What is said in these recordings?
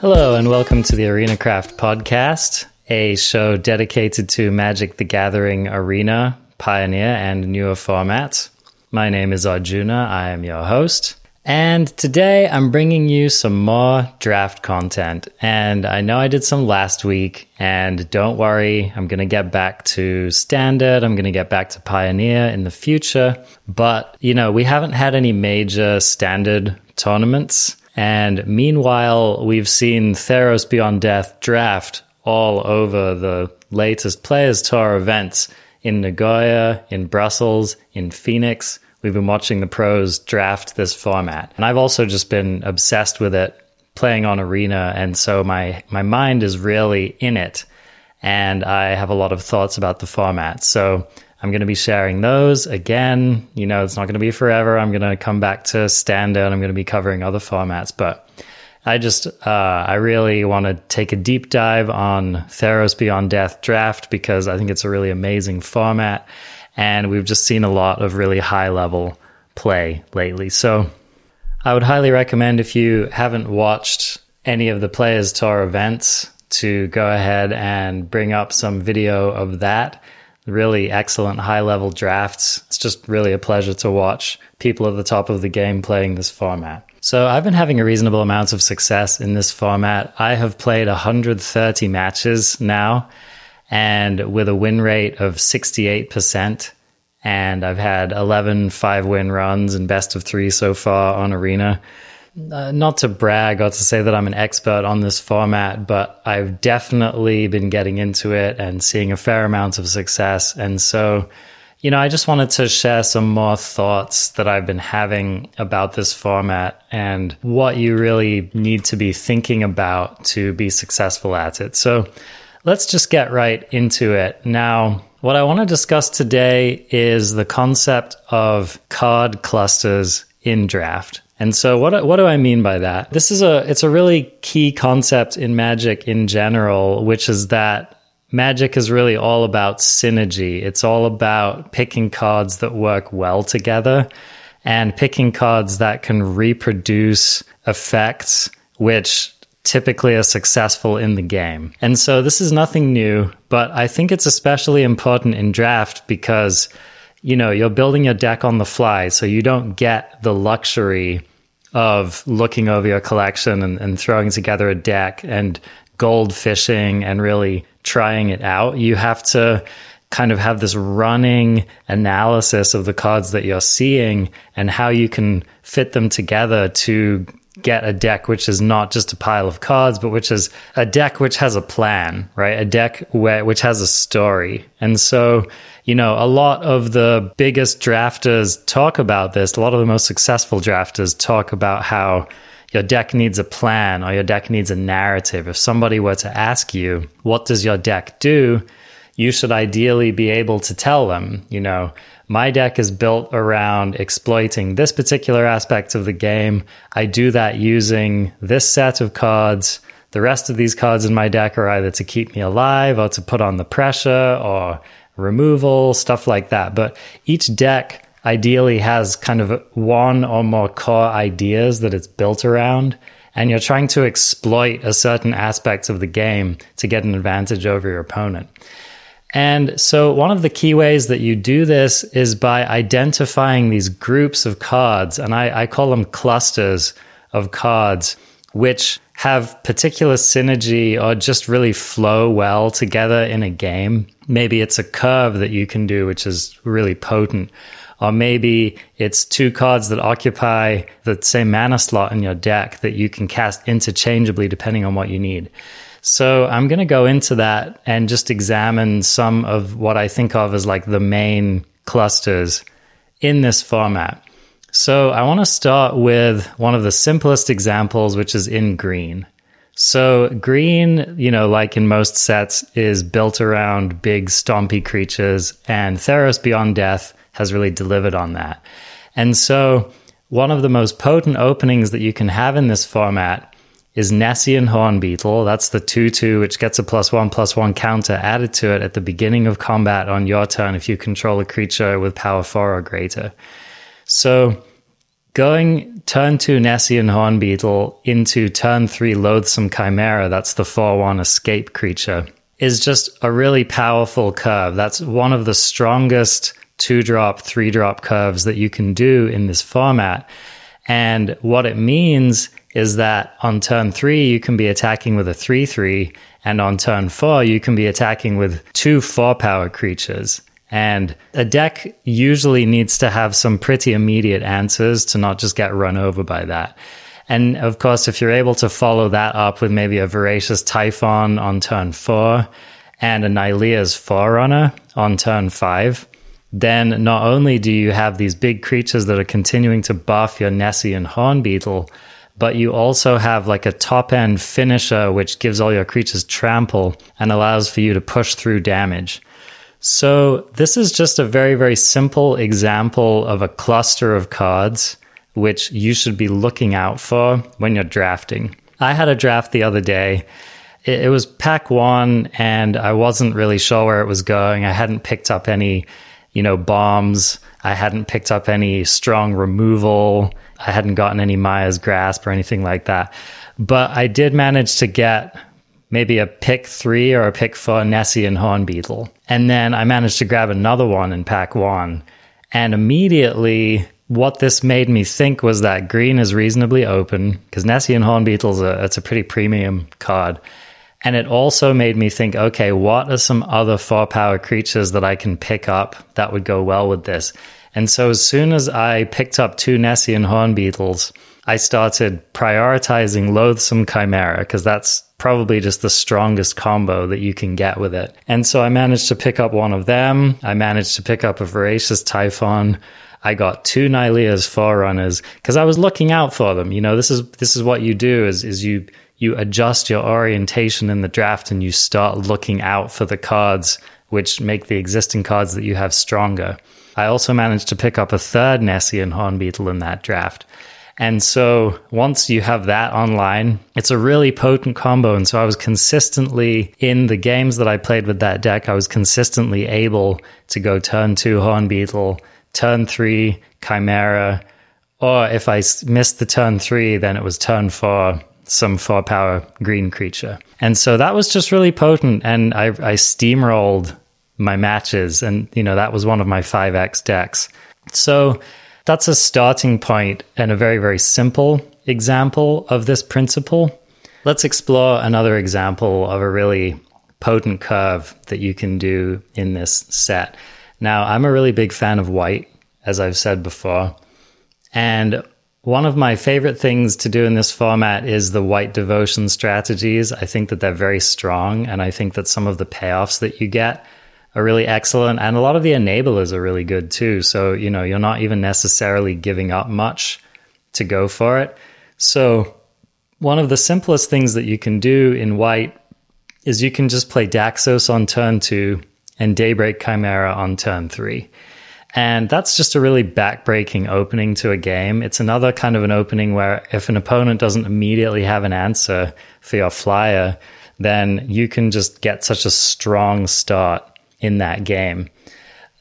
Hello, and welcome to the Arena Craft podcast, a show dedicated to Magic the Gathering Arena, Pioneer, and newer formats. My name is Arjuna, I am your host. And today I'm bringing you some more draft content. And I know I did some last week, and don't worry, I'm going to get back to standard. I'm going to get back to Pioneer in the future. But, you know, we haven't had any major standard tournaments. And meanwhile, we've seen Theros Beyond Death draft all over the latest Players Tour events in Nagoya, in Brussels, in Phoenix. We've been watching the pros draft this format. And I've also just been obsessed with it playing on Arena. And so my, my mind is really in it. And I have a lot of thoughts about the format. So I'm going to be sharing those again. You know, it's not going to be forever. I'm going to come back to standard. I'm going to be covering other formats, but I just, uh, I really want to take a deep dive on Theros Beyond Death draft because I think it's a really amazing format. And we've just seen a lot of really high level play lately. So I would highly recommend if you haven't watched any of the Players Tour events to go ahead and bring up some video of that really excellent high level drafts. It's just really a pleasure to watch people at the top of the game playing this format. So I've been having a reasonable amount of success in this format. I have played 130 matches now and with a win rate of 68%. And I've had 11 five win runs and best of three so far on Arena uh, not to brag or to say that I'm an expert on this format, but I've definitely been getting into it and seeing a fair amount of success. And so, you know, I just wanted to share some more thoughts that I've been having about this format and what you really need to be thinking about to be successful at it. So let's just get right into it. Now, what I want to discuss today is the concept of card clusters in draft. And so what what do I mean by that? This is a it's a really key concept in magic in general, which is that magic is really all about synergy. It's all about picking cards that work well together and picking cards that can reproduce effects which typically are successful in the game. And so this is nothing new, but I think it's especially important in draft because you know, you're building your deck on the fly, so you don't get the luxury of looking over your collection and, and throwing together a deck and gold fishing and really trying it out. You have to kind of have this running analysis of the cards that you're seeing and how you can fit them together to get a deck which is not just a pile of cards, but which is a deck which has a plan, right? A deck where, which has a story. And so you know, a lot of the biggest drafters talk about this. A lot of the most successful drafters talk about how your deck needs a plan or your deck needs a narrative. If somebody were to ask you, what does your deck do? You should ideally be able to tell them, you know, my deck is built around exploiting this particular aspect of the game. I do that using this set of cards. The rest of these cards in my deck are either to keep me alive or to put on the pressure or removal, stuff like that. But each deck ideally has kind of one or more core ideas that it's built around. And you're trying to exploit a certain aspect of the game to get an advantage over your opponent. And so, one of the key ways that you do this is by identifying these groups of cards, and I, I call them clusters of cards, which have particular synergy or just really flow well together in a game. Maybe it's a curve that you can do, which is really potent. Or maybe it's two cards that occupy the same mana slot in your deck that you can cast interchangeably depending on what you need. So I'm going to go into that and just examine some of what I think of as like the main clusters in this format. So I want to start with one of the simplest examples, which is in green. So green, you know, like in most sets, is built around big stompy creatures, and Theros Beyond Death has really delivered on that. And so one of the most potent openings that you can have in this format is Nessian Hornbeetle. That's the 2 2, which gets a plus 1 plus 1 counter added to it at the beginning of combat on your turn if you control a creature with power 4 or greater. So going turn 2 Nessian Hornbeetle into turn 3 Loathsome Chimera, that's the 4 1 escape creature, is just a really powerful curve. That's one of the strongest two drop, three drop curves that you can do in this format. And what it means is that on turn three, you can be attacking with a 3 3, and on turn four, you can be attacking with two 4 power creatures. And a deck usually needs to have some pretty immediate answers to not just get run over by that. And of course, if you're able to follow that up with maybe a Voracious Typhon on turn four and a Nylea's Forerunner on turn five, then not only do you have these big creatures that are continuing to buff your Nessian Hornbeetle, but you also have like a top end finisher which gives all your creatures trample and allows for you to push through damage. So, this is just a very, very simple example of a cluster of cards which you should be looking out for when you're drafting. I had a draft the other day. It, was pack one, and I wasn't really sure where it was going. I hadn't picked up any you know, bombs. I hadn't picked up any strong removal. I hadn't gotten any Mire's grasp or anything like that. But I did manage to get maybe a pick three or a pick four Nessian Hornbeetle. And then I managed to grab another one in pack one. And immediately, what this made me think was that green is reasonably open because Nessian Hornbeetle is a, it's a pretty premium card. And it also made me think, okay, what are some other four power creatures that I can pick up that would go well with this? And so as soon as I picked up two Nessian Hornbeetles, I started prioritizing Loathsome Chimera because that's probably just the strongest combo that you can get with it. And so I managed to pick up one of them. I managed to pick up a Voracious Typhon. I got two Nylea's Forerunners because I was looking out for them. You know, this is this is what you do is is you you adjust your orientation in the draft and you start looking out for the cards which make the existing cards that you have stronger. I also managed to pick up a third Nessian Hornbeetle in that draft. And so once you have that online, it's a really potent combo. And so I was consistently in the games that I played with that deck, I was consistently able to go turn two Hornbeetle, turn three Chimera, or if I missed the turn three, then it was turn four some four power green creature. And so that was just really potent. And I, I steamrolled my matches. And, you know, that was one of my 5X decks. So that's a starting point and a very, very simple example of this principle. Let's explore another example of a really potent curve that you can do in this set. Now, I'm a really big fan of white, as I've said before. And one of my favorite things to do in this format is the white devotion strategies. I think that they're very strong, and I think that some of the payoffs that you get are really excellent, and a lot of the enablers are really good too. So, you know, you're not even necessarily giving up much to go for it. So, one of the simplest things that you can do in white is you can just play Daxos on turn two and Daybreak Chimera on turn three. And that's just a really backbreaking opening to a game. It's another kind of an opening where if an opponent doesn't immediately have an answer for your flyer, then you can just get such a strong start in that game.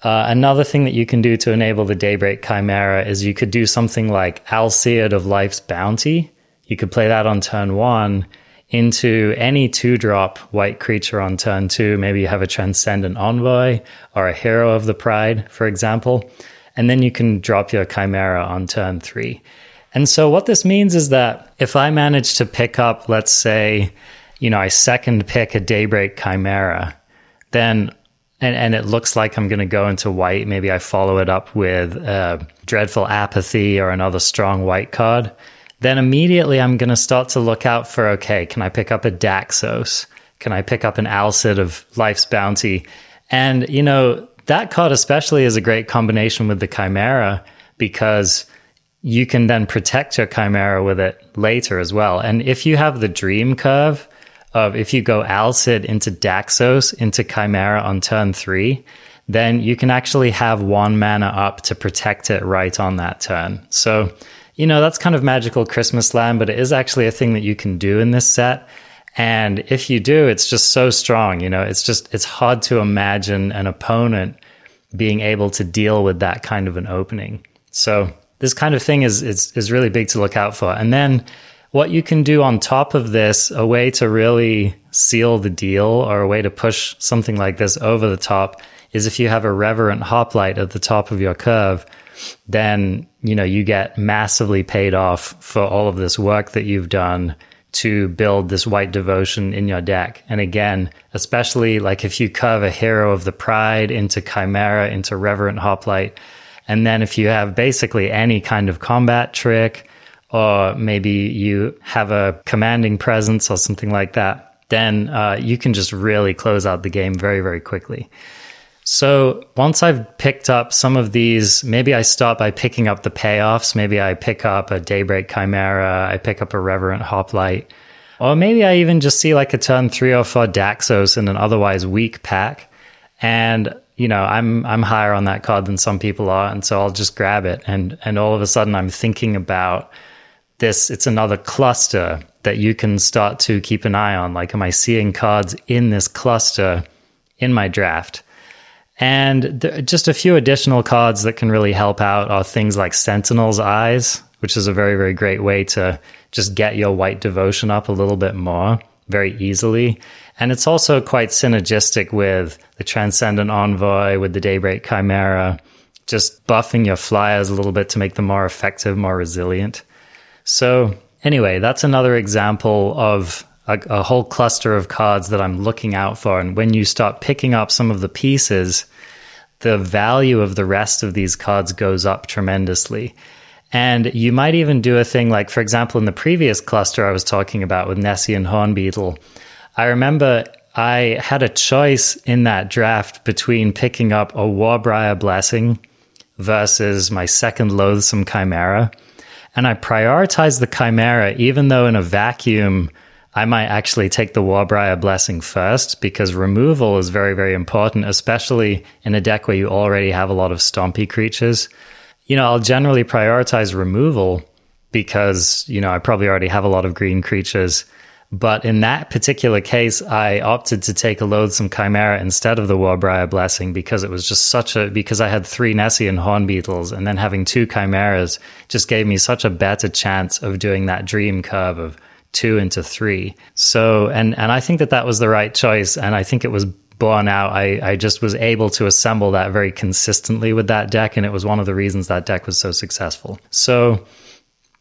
Uh, another thing that you can do to enable the Daybreak Chimera is you could do something like Alseid of Life's Bounty. You could play that on turn one into any two drop white creature on turn two. Maybe you have a Transcendent Envoy or a Hero of the Pride, for example. And then you can drop your Chimera on turn three. And so what this means is that if I manage to pick up, let's say, you know, I second pick a Daybreak Chimera, then and, and it looks like I'm going to go into white. Maybe I follow it up with a Dreadful Apathy or another strong white card then immediately I'm going to start to look out for okay, can I pick up a Daxos? Can I pick up an Alseid of Life's Bounty? And, you know, that card especially is a great combination with the Chimera because you can then protect your Chimera with it later as well. And if you have the dream curve of if you go Alseid into Daxos into Chimera on turn three, then you can actually have one mana up to protect it right on that turn. So you know, that's kind of magical Christmas land, but it is actually a thing that you can do in this set. And if you do, it's just so strong. You know, it's just, it's hard to imagine an opponent being able to deal with that kind of an opening. So this kind of thing is, is, is really big to look out for. And then what you can do on top of this, a way to really seal the deal or a way to push something like this over the top is if you have a reverent hoplite at the top of your curve, then, you know, you get massively paid off for all of this work that you've done to build this white devotion in your deck. And again, especially like if you curve a hero of the pride into chimera, into reverent hoplite, and then if you have basically any kind of combat trick, or maybe you have a commanding presence or something like that, then uh, you can just really close out the game very, very quickly. So once I've picked up some of these, maybe I start by picking up the payoffs. Maybe I pick up a Daybreak Chimera, I pick up a Reverent Hoplite, or maybe I even just see like a turn three or four Daxos in an otherwise weak pack. And you know, I'm I'm higher on that card than some people are, and so I'll just grab it. And and all of a sudden, I'm thinking about this. It's another cluster that you can start to keep an eye on. Like, am I seeing cards in this cluster in my draft? And just a few additional cards that can really help out are things like Sentinel's Eyes, which is a very, very great way to just get your white devotion up a little bit more very easily. And it's also quite synergistic with the Transcendent Envoy, with the Daybreak Chimera, just buffing your flyers a little bit to make them more effective, more resilient. So, anyway, that's another example of a, a, whole cluster of cards that I'm looking out for. And when you start picking up some of the pieces, the value of the rest of these cards goes up tremendously. And you might even do a thing like, for example, in the previous cluster I was talking about with Nessie Nessian Hornbeetle, I remember I had a choice in that draft between picking up a Warbriar Blessing versus my second Loathsome Chimera. And I prioritized the Chimera, even though in a vacuum, I might actually take the Warbriar Blessing first because removal is very, very important, especially in a deck where you already have a lot of stompy creatures. You know, I'll generally prioritize removal because, you know, I probably already have a lot of green creatures. But in that particular case, I opted to take a loathsome chimera instead of the Warbriar Blessing because it was just such a because I had three Nessian Hornbeetles and then having two chimeras just gave me such a better chance of doing that dream curve of two into three. So, and, and I think that that was the right choice. And I think it was borne out. I, I just was able to assemble that very consistently with that deck. And it was one of the reasons that deck was so successful. So,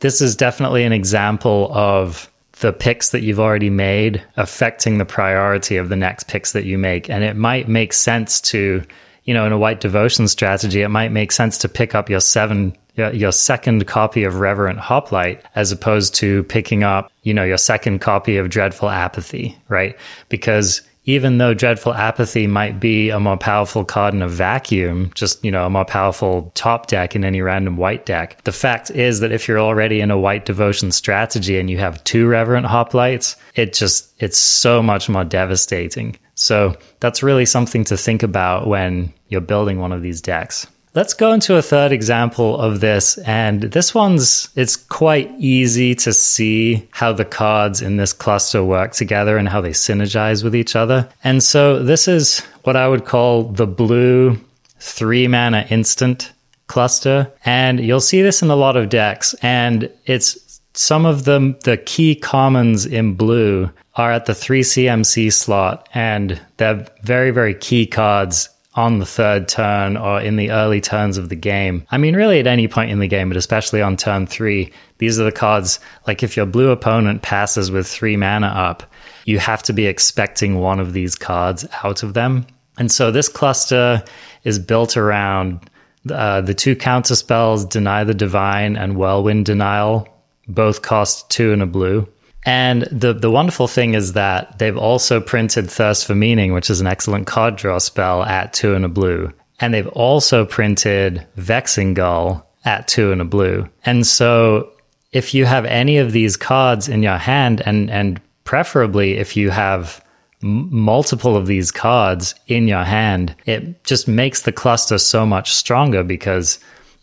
this is definitely an example of the picks that you've already made affecting the priority of the next picks that you make. And it might make sense to, you know, in a white devotion strategy, it might make sense to pick up your seven your second copy of Reverent Hoplite as opposed to picking up, you know, your second copy of Dreadful Apathy, right? Because even though Dreadful Apathy might be a more powerful card in a vacuum, just, you know, a more powerful top deck in any random white deck, the fact is that if you're already in a white devotion strategy and you have two Reverent Hoplites, it just, it's so much more devastating. So that's really something to think about when you're building one of these decks. Let's go into a third example of this. And this one's, it's quite easy to see how the cards in this cluster work together and how they synergize with each other. And so this is what I would call the blue three mana instant cluster. And you'll see this in a lot of decks. And it's some of the, the key commons in blue are at the 3 CMC slot. And they're very, very key cards on the third turn or in the early turns of the game. I mean, really at any point in the game, but especially on turn three, these are the cards like if your blue opponent passes with three mana up, you have to be expecting one of these cards out of them. And so this cluster is built around uh, the two counter spells, Deny the Divine and Whirlwind Denial. Both cost two and a blue. And the the wonderful thing is that they've also printed Thirst for Meaning, which is an excellent card draw spell at two and a blue. And they've also printed Vexing Gull at two and a blue. And so if you have any of these cards in your hand and and preferably if you have m- multiple of these cards in your hand, it just makes the cluster so much stronger because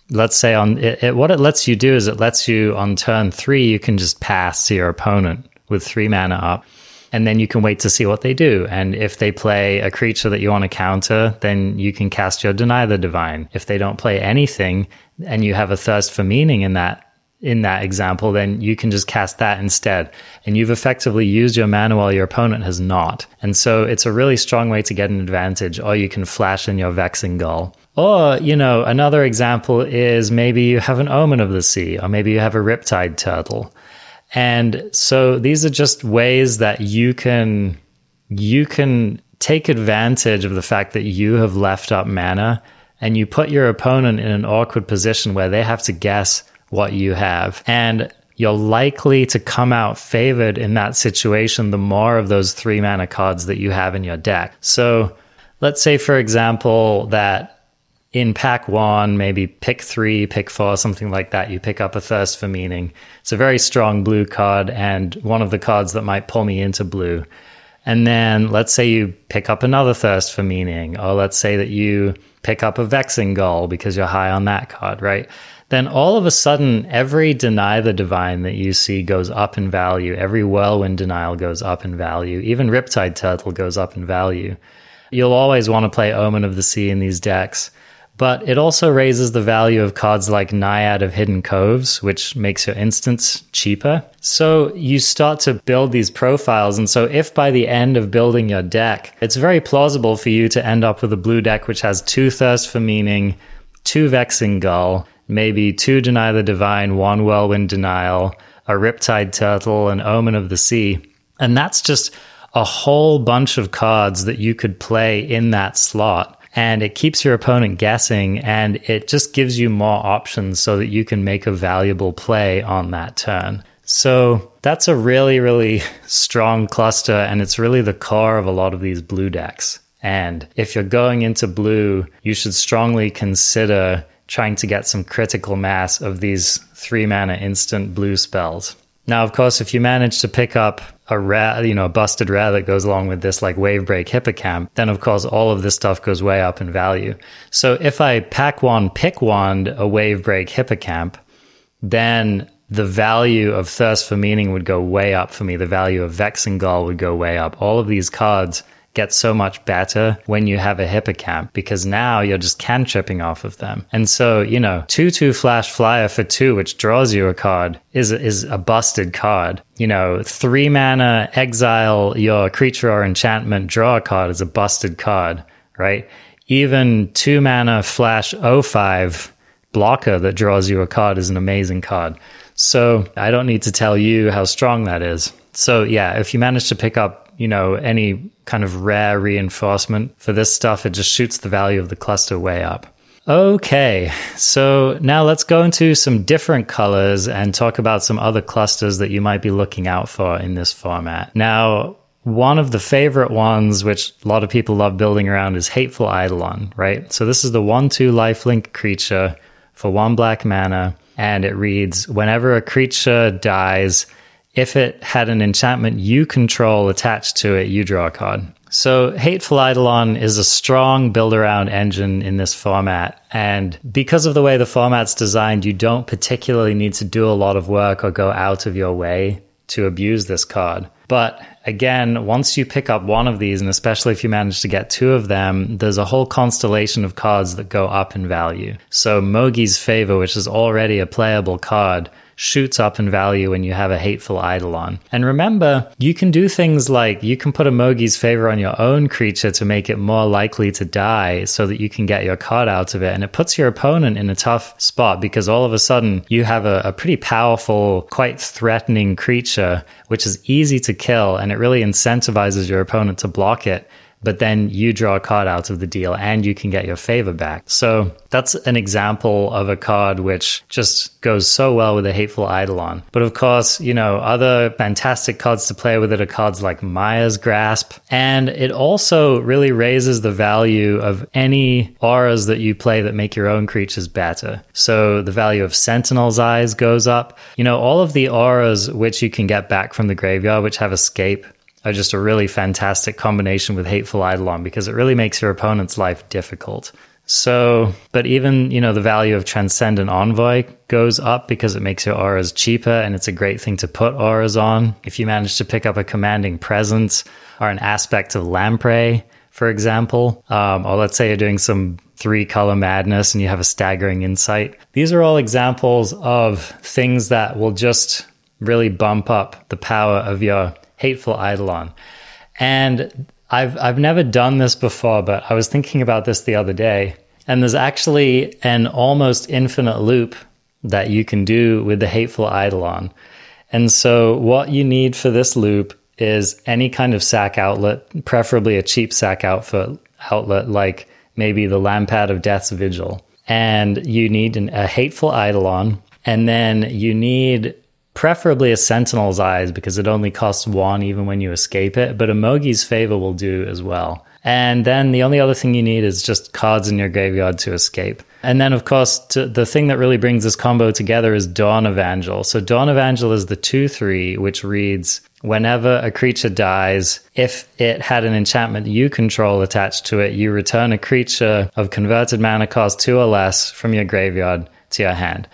let's say on it, it, what it lets you do is it lets you on turn three, you can just pass to your opponent with three mana up. And then you can wait to see what they do. And if they play a creature that you want to counter, then you can cast your Deny the Divine. If they don't play anything and you have a thirst for meaning in that in that example, then you can just cast that instead. And you've effectively used your mana while your opponent has not. And so it's a really strong way to get an advantage, or you can flash in your Vexing Gull. Or, you know, another example is maybe you have an Omen of the Sea, or maybe you have a Riptide Turtle. And so these are just ways that you can you can take advantage of the fact that you have left up mana and you put your opponent in an awkward position where they have to guess what you have. And you're likely to come out favored in that situation the more of those three mana cards that you have in your deck. So let's say, for example, that in pack one, maybe pick three, pick four, something like that, you pick up a Thirst for Meaning. It's a very strong blue card and one of the cards that might pull me into blue. And then let's say you pick up another Thirst for Meaning, or let's say that you pick up a Vexing Gull because you're high on that card, right? then all of a sudden, every deny the divine that you see goes up in value. Every whirlwind denial goes up in value. Even Riptide Turtle goes up in value. You'll always want to play Omen of the Sea in these decks, but it also raises the value of cards like Naiad of Hidden Coves, which makes your instants cheaper. So you start to build these profiles. And so if by the end of building your deck, it's very plausible for you to end up with a blue deck which has two Thirst for Meaning, two Vexing Gull, maybe two Deny the Divine, one Whirlwind Denial, a Riptide Turtle, an Omen of the Sea. And that's just a whole bunch of cards that you could play in that slot. And it keeps your opponent guessing and it just gives you more options so that you can make a valuable play on that turn. So that's a really, really strong cluster, and it's really the core of a lot of these blue decks. And if you're going into blue, you should strongly consider trying to get some critical mass of these three mana instant blue spells. Now, of course, if you manage to pick up a rat, you know, a busted rat that goes along with this, like Wavebreak Hippocamp, then of course all of this stuff goes way up in value. So if I pack one, pick one, a Wavebreak Hippocamp, then the value of Thirst for Meaning would go way up for me. The value of Vexing Gull would go way up. All of these cards get so much better when you have a hippocamp because now you're just cantripping off of them. And so, you know, 2 2 flash flyer for 2, which draws you a card, is, is a busted card. You know, 3 mana exile your creature or enchantment, draw a card is a busted card, right? Even 2 mana flash 05 blocker that draws you a card is an amazing card. So I don't need to tell you how strong that is. So yeah, if you manage to pick up you know, any kind of rare reinforcement for this stuff, it just shoots the value of the cluster way up. Okay, so now let's go into some different colors and talk about some other clusters that you might be looking out for in this format. Now, one of the favorite ones, which a lot of people love building around, is Hateful Eidolon, right? So this is the 1 2 lifelink creature for one black mana, and it reads Whenever a creature dies, if it had an enchantment you control attached to it, you draw a card. So, Hateful Eidolon is a strong build around engine in this format. And because of the way the format's designed, you don't particularly need to do a lot of work or go out of your way to abuse this card. But again, once you pick up one of these, and especially if you manage to get two of them, there's a whole constellation of cards that go up in value. So, Mogi's Favor, which is already a playable card, shoots up in value when you have a hateful eidolon. And remember, you can do things like you can put a Mogi's favor on your own creature to make it more likely to die so that you can get your card out of it. And it puts your opponent in a tough spot because all of a sudden you have a, a pretty powerful, quite threatening creature, which is easy to kill and it really incentivizes your opponent to block it but then you draw a card out of the deal and you can get your favor back. So that's an example of a card which just goes so well with a Hateful Eidolon. But of course, you know, other fantastic cards to play with it are cards like Mire's Grasp. And it also really raises the value of any auras that you play that make your own creatures better. So the value of Sentinel's Eyes goes up. You know, all of the auras which you can get back from the graveyard, which have escape, are just a really fantastic combination with Hateful Eidolon because it really makes your opponent's life difficult. So, but even, you know, the value of Transcendent Envoy goes up because it makes your auras cheaper and it's a great thing to put auras on. If you manage to pick up a commanding presence or an aspect of Lamprey, for example, um, or let's say you're doing some three color madness and you have a staggering insight. These are all examples of things that will just really bump up the power of your hateful eidolon. And I've I've never done this before, but I was thinking about this the other day, and there's actually an almost infinite loop that you can do with the hateful eidolon. And so what you need for this loop is any kind of sack outlet, preferably a cheap sack outfit outlet like maybe the Lampad of Death's Vigil. And you need an, a hateful eidolon, and then you need preferably a sentinel's eyes because it only costs one even when you escape it, but Amogi's favor will do as well. And then the only other thing you need is just cards in your graveyard to escape. And then, of course, to, the thing that really brings this combo together is Dawn Evangel. So, Dawn Evangel is the 2 3, which reads Whenever a creature dies, if it had an enchantment you control attached to it, you return a creature of converted mana cost 2 or less from your graveyard to your hand.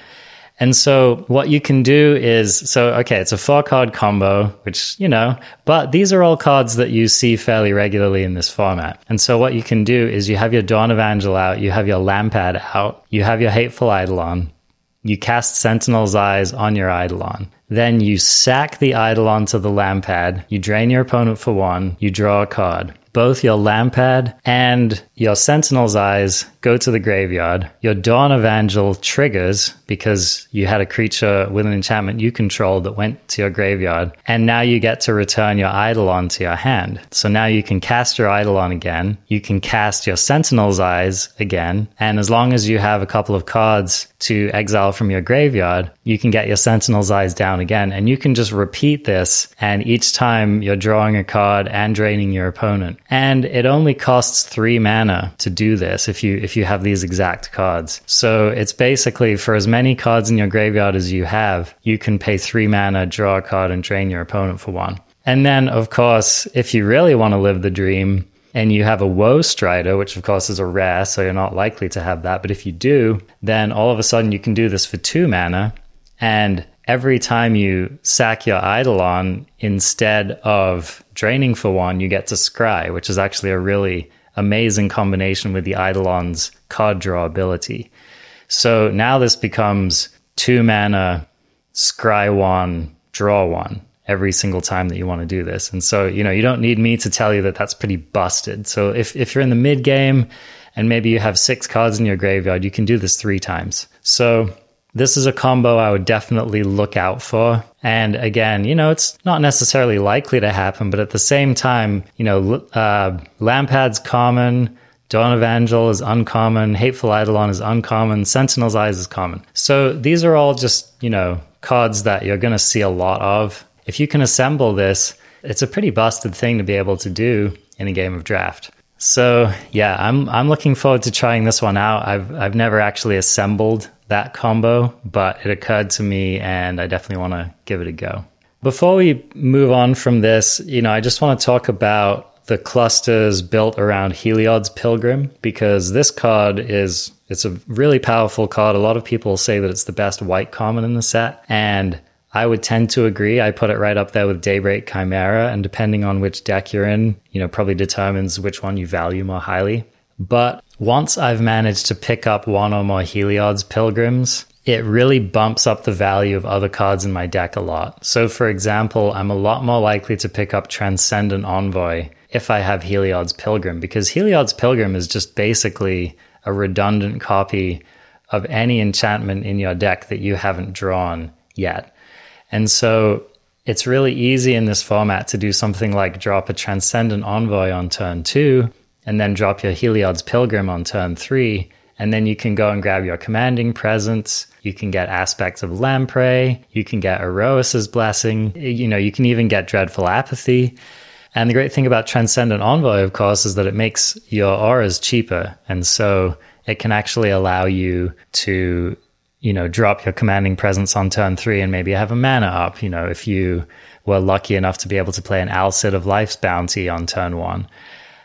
And so what you can do is so okay, it's a four card combo, which you know, but these are all cards that you see fairly regularly in this format. And so what you can do is you have your Dawn Evangel out, you have your Lampad out, you have your Hateful Eidolon, you cast Sentinel's Eyes on your Eidolon. Then you sack the Eidolon to the Lampad, you drain your opponent for one, you draw a card both your Lampad and your Sentinel's Eyes go to the graveyard. Your Dawn Evangel triggers because you had a creature with an enchantment you controlled that went to your graveyard. And now you get to return your Eidolon to your hand. So now you can cast your Eidolon again. You can cast your Sentinel's Eyes again. And as long as you have a couple of cards to exile from your graveyard, you can get your Sentinel's Eyes down again. And you can just repeat this. And each time you're drawing a card and draining your opponent. And it only costs three mana to do this if you if you have these exact cards. So it's basically for as many cards in your graveyard as you have, you can pay three mana, draw a card, and drain your opponent for one. And then, of course, if you really want to live the dream, and you have a woe strider, which of course is a rare, so you're not likely to have that. But if you do, then all of a sudden you can do this for two mana, and every time you sack your Eidolon, instead of draining for one, you get to scry, which is actually a really amazing combination with the Eidolon's card draw ability. So now this becomes two mana, scry one, draw one every single time that you want to do this. And so, you know, you don't need me to tell you that that's pretty busted. So if, if you're in the mid game and maybe you have six cards in your graveyard, you can do this three times. So this is a combo I would definitely look out for. And again, you know, it's not necessarily likely to happen, but at the same time, you know, uh, Lampad's common, Dawn Evangel is uncommon, Hateful Eidolon is uncommon, Sentinel's Eyes is common. So these are all just, you know, cards that you're going to see a lot of. If you can assemble this, it's a pretty busted thing to be able to do in a game of draft. So yeah, I'm I'm looking forward to trying this one out. I've I've never actually assembled that combo, but it occurred to me and I definitely want to give it a go. Before we move on from this, you know, I just want to talk about the clusters built around Heliod's Pilgrim because this card is it's a really powerful card. A lot of people say that it's the best white common in the set and I would tend to agree. I put it right up there with Daybreak Chimera, and depending on which deck you're in, you know, probably determines which one you value more highly. But once I've managed to pick up one or more Heliod's Pilgrims, it really bumps up the value of other cards in my deck a lot. So, for example, I'm a lot more likely to pick up Transcendent Envoy if I have Heliod's Pilgrim, because Heliod's Pilgrim is just basically a redundant copy of any enchantment in your deck that you haven't drawn yet. And so it's really easy in this format to do something like drop a Transcendent Envoy on turn two, and then drop your Heliod's Pilgrim on turn three. And then you can go and grab your commanding presence. You can get aspects of Lamprey. You can get Iroas's Blessing. You know, you can even get Dreadful Apathy. And the great thing about Transcendent Envoy, of course, is that it makes your auras cheaper. And so it can actually allow you to you know, drop your commanding presence on turn three and maybe have a mana up, you know, if you were lucky enough to be able to play an Alseid of Life's Bounty on turn one.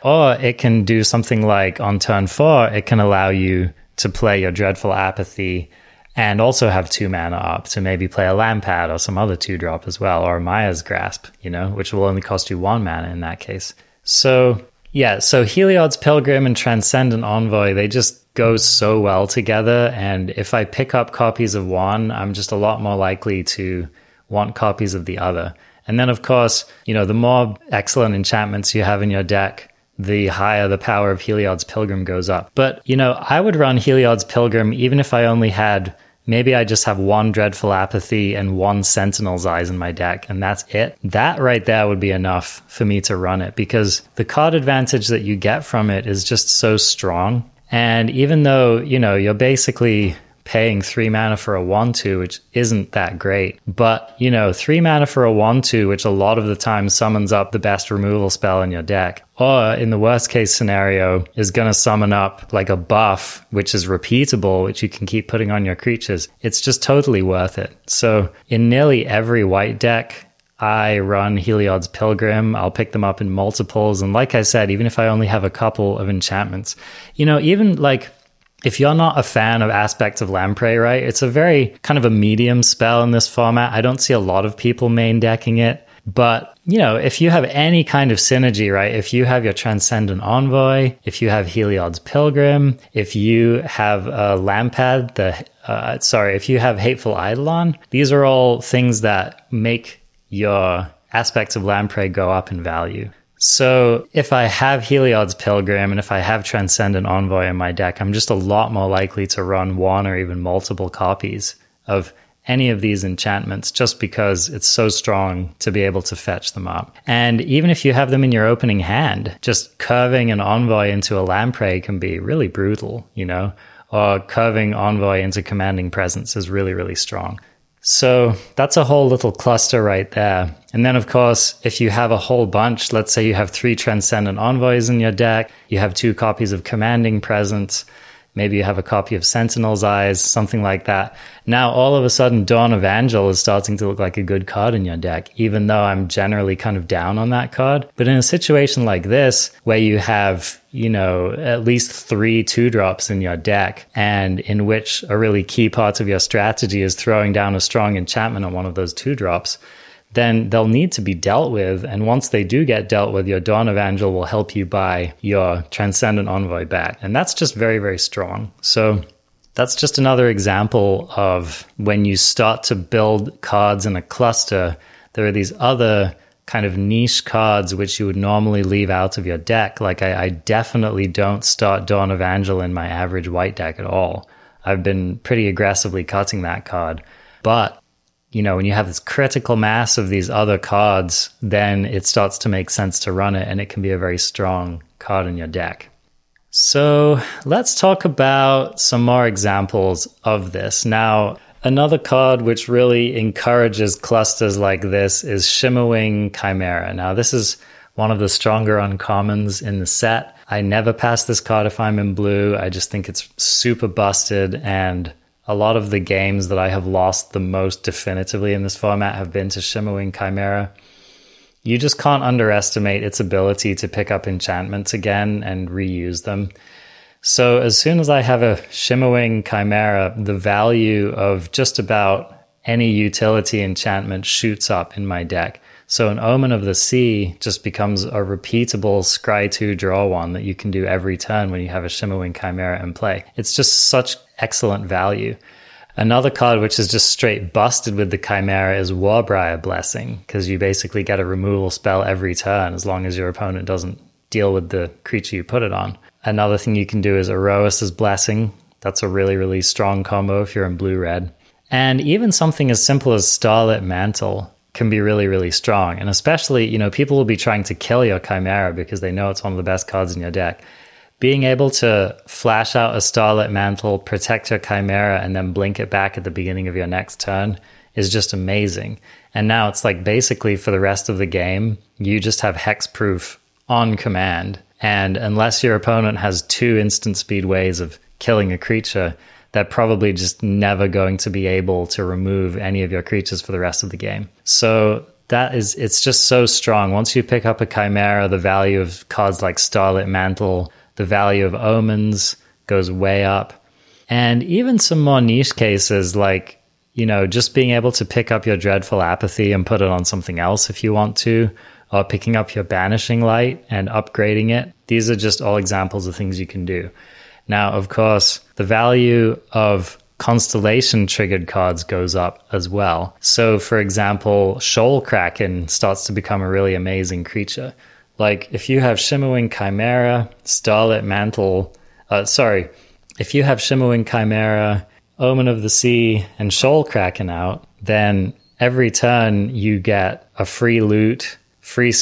Or it can do something like on turn four, it can allow you to play your Dreadful Apathy and also have two mana up to maybe play a Lampad or some other two drop as well, or Mire's Grasp, you know, which will only cost you one mana in that case. So, yeah, so Heliod's Pilgrim and Transcendent Envoy, they just go so well together. And if I pick up copies of one, I'm just a lot more likely to want copies of the other. And then, of course, you know, the more excellent enchantments you have in your deck, the higher the power of Heliod's Pilgrim goes up. But, you know, I would run Heliod's Pilgrim even if I only had maybe I just have one Dreadful Apathy and one Sentinel's Eyes in my deck, and that's it. That right there would be enough for me to run it because the card advantage that you get from it is just so strong. And even though, you know, you're basically paying three mana for a 1 2, which isn't that great. But, you know, three mana for a 1 2, which a lot of the time summons up the best removal spell in your deck. Or in the worst case scenario, is going to summon up like a buff, which is repeatable, which you can keep putting on your creatures. It's just totally worth it. So, in nearly every white deck, I run Heliod's Pilgrim. I'll pick them up in multiples. And like I said, even if I only have a couple of enchantments, you know, even like if you're not a fan of aspects of Lamprey, right, it's a very kind of a medium spell in this format. I don't see a lot of people main decking it. But, you know, if you have any kind of synergy, right, if you have your Transcendent Envoy, if you have Heliod's Pilgrim, if you have a Lampad, the, uh, sorry, if you have Hateful Eidolon, these are all things that make your aspects of Lamprey go up in value. So if I have Heliod's Pilgrim and if I have Transcendent Envoy in my deck, I'm just a lot more likely to run one or even multiple copies of any of these enchantments just because it's so strong to be able to fetch them up. And even if you have them in your opening hand, just curving an envoy into a lamprey can be really brutal, you know, or curving envoy into commanding presence is really, really strong. So that's a whole little cluster right there. And then, of course, if you have a whole bunch, let's say you have three Transcendent Envoys in your deck, you have two copies of Commanding Presence, maybe you have a copy of Sentinel's Eyes, something like that. Now, all of a sudden, Dawn Evangel is starting to look like a good card in your deck, even though I'm generally kind of down on that card. But in a situation like this, where you have, you know, at least three two drops in your deck, and in which a really key part of your strategy is throwing down a strong enchantment on one of those two drops, then they'll need to be dealt with. And once they do get dealt with, your Dawn Evangel will help you buy your Transcendent Envoy back. And that's just very, very strong. So that's just another example of when you start to build cards in a cluster, there are these other kind of niche cards which you would normally leave out of your deck. Like I, I definitely don't start Dawn Evangel in my average white deck at all. I've been pretty aggressively cutting that card. But, you know, when you have this critical mass of these other cards, then it starts to make sense to run it and it can be a very strong card in your deck. So let's talk about some more examples of this. Now, another card which really encourages clusters like this is Shimmerwing Chimera. Now, this is one of the stronger uncommons in the set. I never pass this card if I'm in blue. I just think it's super busted and a lot of the games that I have lost the most definitively in this format have been to Shimmerwing Chimera you just can't underestimate its ability to pick up enchantments again and reuse them. So as soon as I have a Shimmerwing Chimera, the value of just about any utility enchantment shoots up in my deck. So an Omen of the Sea just becomes a repeatable Scry 2 draw one that you can do every turn when you have a Shimmerwing Chimera in play. It's just such excellent value. Another card which is just straight busted with the Chimera is Warbriar Blessing, because you basically get a removal spell every turn as long as your opponent doesn't deal with the creature you put it on. Another thing you can do is Iroas's Blessing. That's a really, really strong combo if you're in blue red. And even something as simple as Starlit Mantle can be really, really strong. And especially, you know, people will be trying to kill your Chimera because they know it's one of the best cards in your deck being able to flash out a starlit mantle, protect your chimera, and then blink it back at the beginning of your next turn is just amazing. And now it's like basically for the rest of the game, you just have hexproof on command. And unless your opponent has two instant speed ways of killing a creature, they're probably just never going to be able to remove any of your creatures for the rest of the game. So that is it's just so strong. Once you pick up a chimera, the value of cards like Starlit Mantle, the value of omens goes way up. And even some more niche cases like, you know, just being able to pick up your dreadful apathy and put it on something else if you want to, or picking up your banishing light and upgrading it. These are just all examples of things you can do. Now, of course, the value of constellation triggered cards goes up as well. So, for example, Shoal Kraken starts to become a really amazing creature. Like if you have Shimmerwing Chimera, Starlit Mantle, uh, sorry, if you have Shimmerwing Chimera, Omen of the Sea, and Shoal Kraken out, then every turn you get a free loot, free.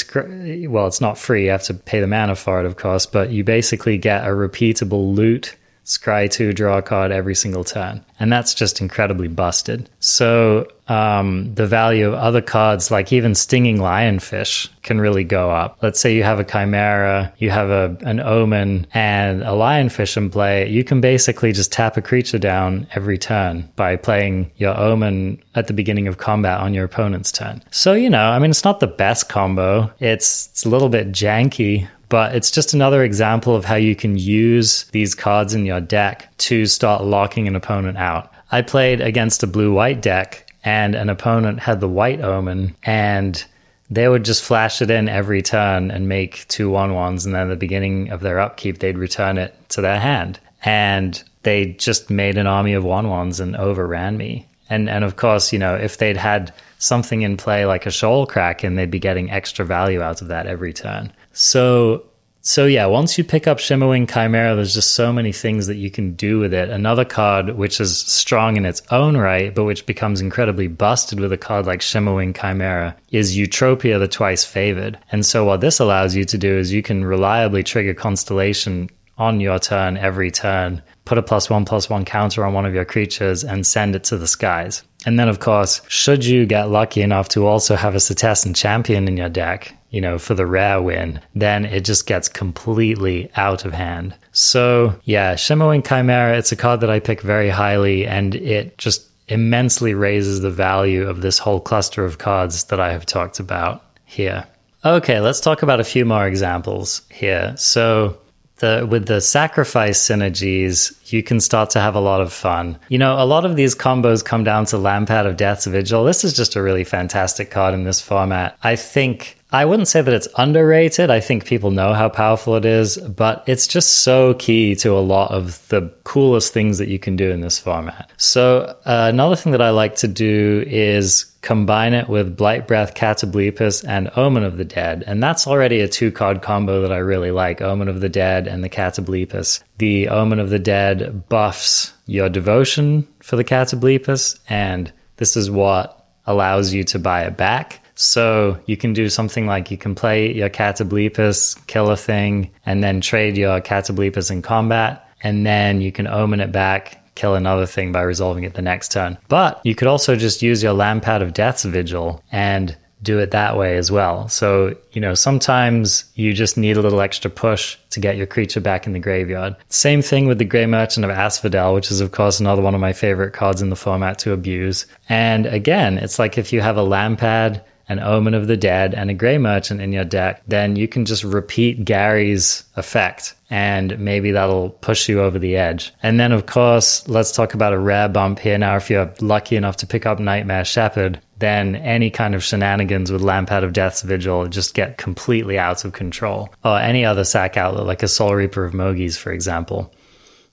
Well, it's not free; you have to pay the mana for it, of course. But you basically get a repeatable loot scry 2 draw a card every single turn. And that's just incredibly busted. So um, the value of other cards like even stinging lionfish can really go up. Let's say you have a chimera you have a, an omen and a lionfish in play. You can basically just tap a creature down every turn by playing your omen at the beginning of combat on your opponent's turn. So you know i mean it's not the best combo. It's it's a little bit janky but it's just another example of how you can use these cards in your deck to start locking an opponent out. I played against a blue white deck, and an opponent had the white omen, and they would just flash it in every turn and make two one ones, and then at the beginning of their upkeep, they'd return it to their hand. And they just made an army of one ones and overran me. And and of course, you know, if they'd had something in play like a shoal kraken, they'd be getting extra value out of that every turn. So so yeah, once you pick up Shimmerwing Chimera, there's just so many things that you can do with it. Another card which is strong in its own right, but which becomes incredibly busted with a card like Shimmerwing Chimera, is Eutropia the Twice Favored. And so what this allows you to do is you can reliably trigger Constellation on your turn every turn, put a plus one plus one counter on one of your creatures, and send it to the skies. And then, of course, should you get lucky enough to also have a Setessan champion in your deck, you know, for the rare win, then it just gets completely out of hand. So, yeah, Shimmerwing Chimera, it's a card that I pick very highly, and it just immensely raises the value of this whole cluster of cards that I have talked about here. Okay, let's talk about a few more examples here. So, the with the sacrifice synergies, you can start to have a lot of fun. You know, a lot of these combos come down to Lampad of Death's Vigil. This is just a really fantastic card in this format. I think I wouldn't say that it's underrated. I think people know how powerful it is, but it's just so key to a lot of the coolest things that you can do in this format. So, uh, another thing that I like to do is combine it with Blight Breath, Catoblepas, and Omen of the Dead. And that's already a two card combo that I really like Omen of the Dead and the Catoblepas. The Omen of the Dead buffs your devotion for the Catoblepas, and this is what allows you to buy it back. So you can do something like you can play your Catoblepas, kill a thing, and then trade your Catoblepas in combat, and then you can omen it back, kill another thing by resolving it the next turn. But you could also just use your Lampad of Death's Vigil and do it that way as well. So, you know, sometimes you just need a little extra push to get your creature back in the graveyard. Same thing with the Grey Merchant of Asphodel, which is, of course, another one of my favorite cards in the format to abuse. And again, it's like if you have a Lampad an Omen of the Dead, and a Grey Merchant in your deck, then you can just repeat Gary's effect and maybe that'll push you over the edge. And then, of course, let's talk about a rare bump here. Now, if you're lucky enough to pick up Nightmare Shepherd, then any kind of shenanigans with Lampad of Death's Vigil just get completely out of control. Or any other sack outlet, like a Soulreaper of Mogis, for example.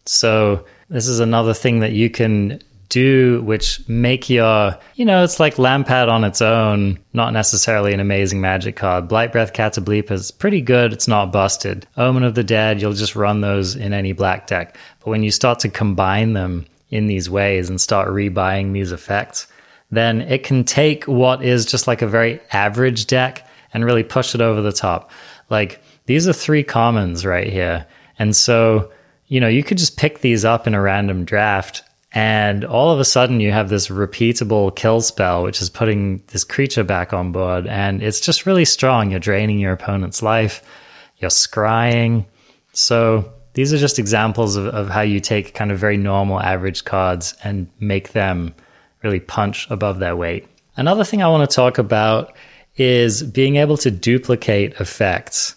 So, this is another thing that you can do which make your, you know, it's like Lampad on its own, not necessarily an amazing magic card. Blight Breath Catobleep is pretty good, it's not busted. Omen of the Dead, you'll just run those in any black deck. But when you start to combine them in these ways and start rebuying these effects, then it can take what is just like a very average deck and really push it over the top. Like these are three commons right here. And so, you know, you could just pick these up in a random draft and all of a sudden, you have this repeatable kill spell, which is putting this creature back on board. And it's just really strong. You're draining your opponent's life, you're scrying. So, these are just examples of, of how you take kind of very normal average cards and make them really punch above their weight. Another thing I want to talk about is being able to duplicate effects.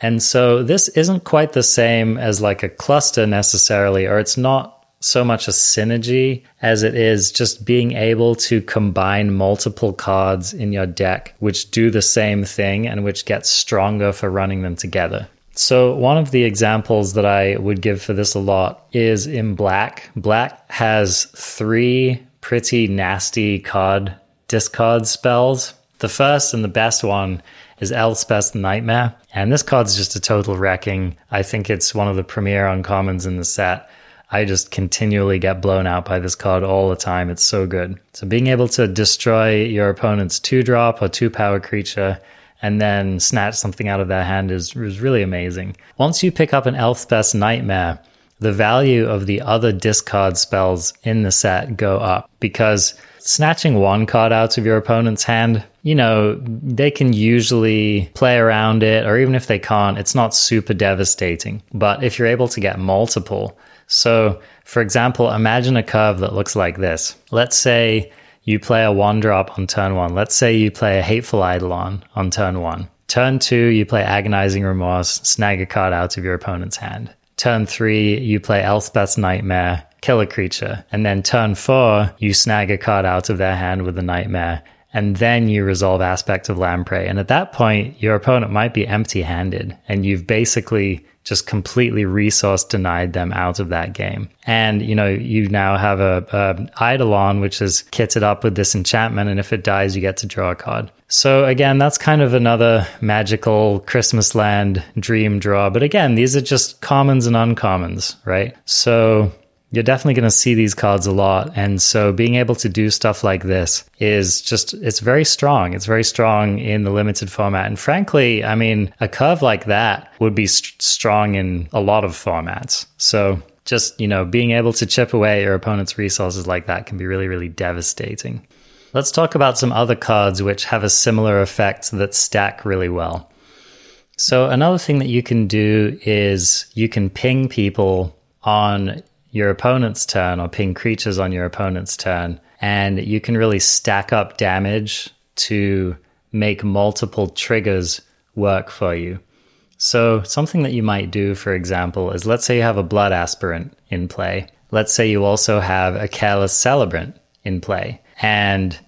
And so this isn't quite the same as like a cluster necessarily, or it's not so much a synergy as it is just being able to combine multiple cards in your deck which do the same thing and which get stronger for running them together. So, one of the examples that I would give for this a lot is in black. Black has three pretty nasty card discard spells. The first and the best one is Elspeth's Nightmare. And this card's just a total wrecking. I think it's one of the premier uncommons in the set. I just continually get blown out by this card all the time. It's so good. So being able to destroy your opponent's two drop or two power creature and then snatch something out of their hand is, is really amazing. Once you pick up an Elspeth's Nightmare, the value of the other discard spells in the set go up because snatching one card out of your opponent's hand, you know, they can usually play around it, or even if they can't, it's not super devastating. But if you're able to get multiple, so, for example, imagine a curve that looks like this. Let's say you play a one drop on turn one. Let's say you play a Hateful Eidolon on turn one. Turn two, you play Agonizing Remorse, snag a card out of your opponent's hand. Turn three, you play Elspeth's Nightmare, kill a creature. And then turn four, you snag a card out of their hand with a Nightmare. And then you resolve Aspect of Lamprey. And at that point, your opponent might be empty handed. And you've basically just completely resource denied them out of that game. And, you know, you now have a, a Eidolon, which is kitted up with this enchantment. And if it dies, you get to draw a card. So again, that's kind of another magical Christmas land dream draw. But again, these are just commons and uncommons, right? So you're definitely going to see these cards a lot. And so being able to do stuff like this is just, it's very strong. It's very strong in the limited format. And frankly, I mean, a curve like that would be st- strong in a lot of formats. So just, you know, being able to chip away your opponent's resources like that can be really, really devastating. Let's talk about some other cards which have a similar effect that stack really well. So another thing that you can do is you can ping people on your opponent's turn or ping creatures on your opponent's turn. And you can really stack up damage to make multiple triggers work for you. So, something that you might do, for example, is let's say you have a blood aspirant in play. Let's say you also have a careless celebrant in play. And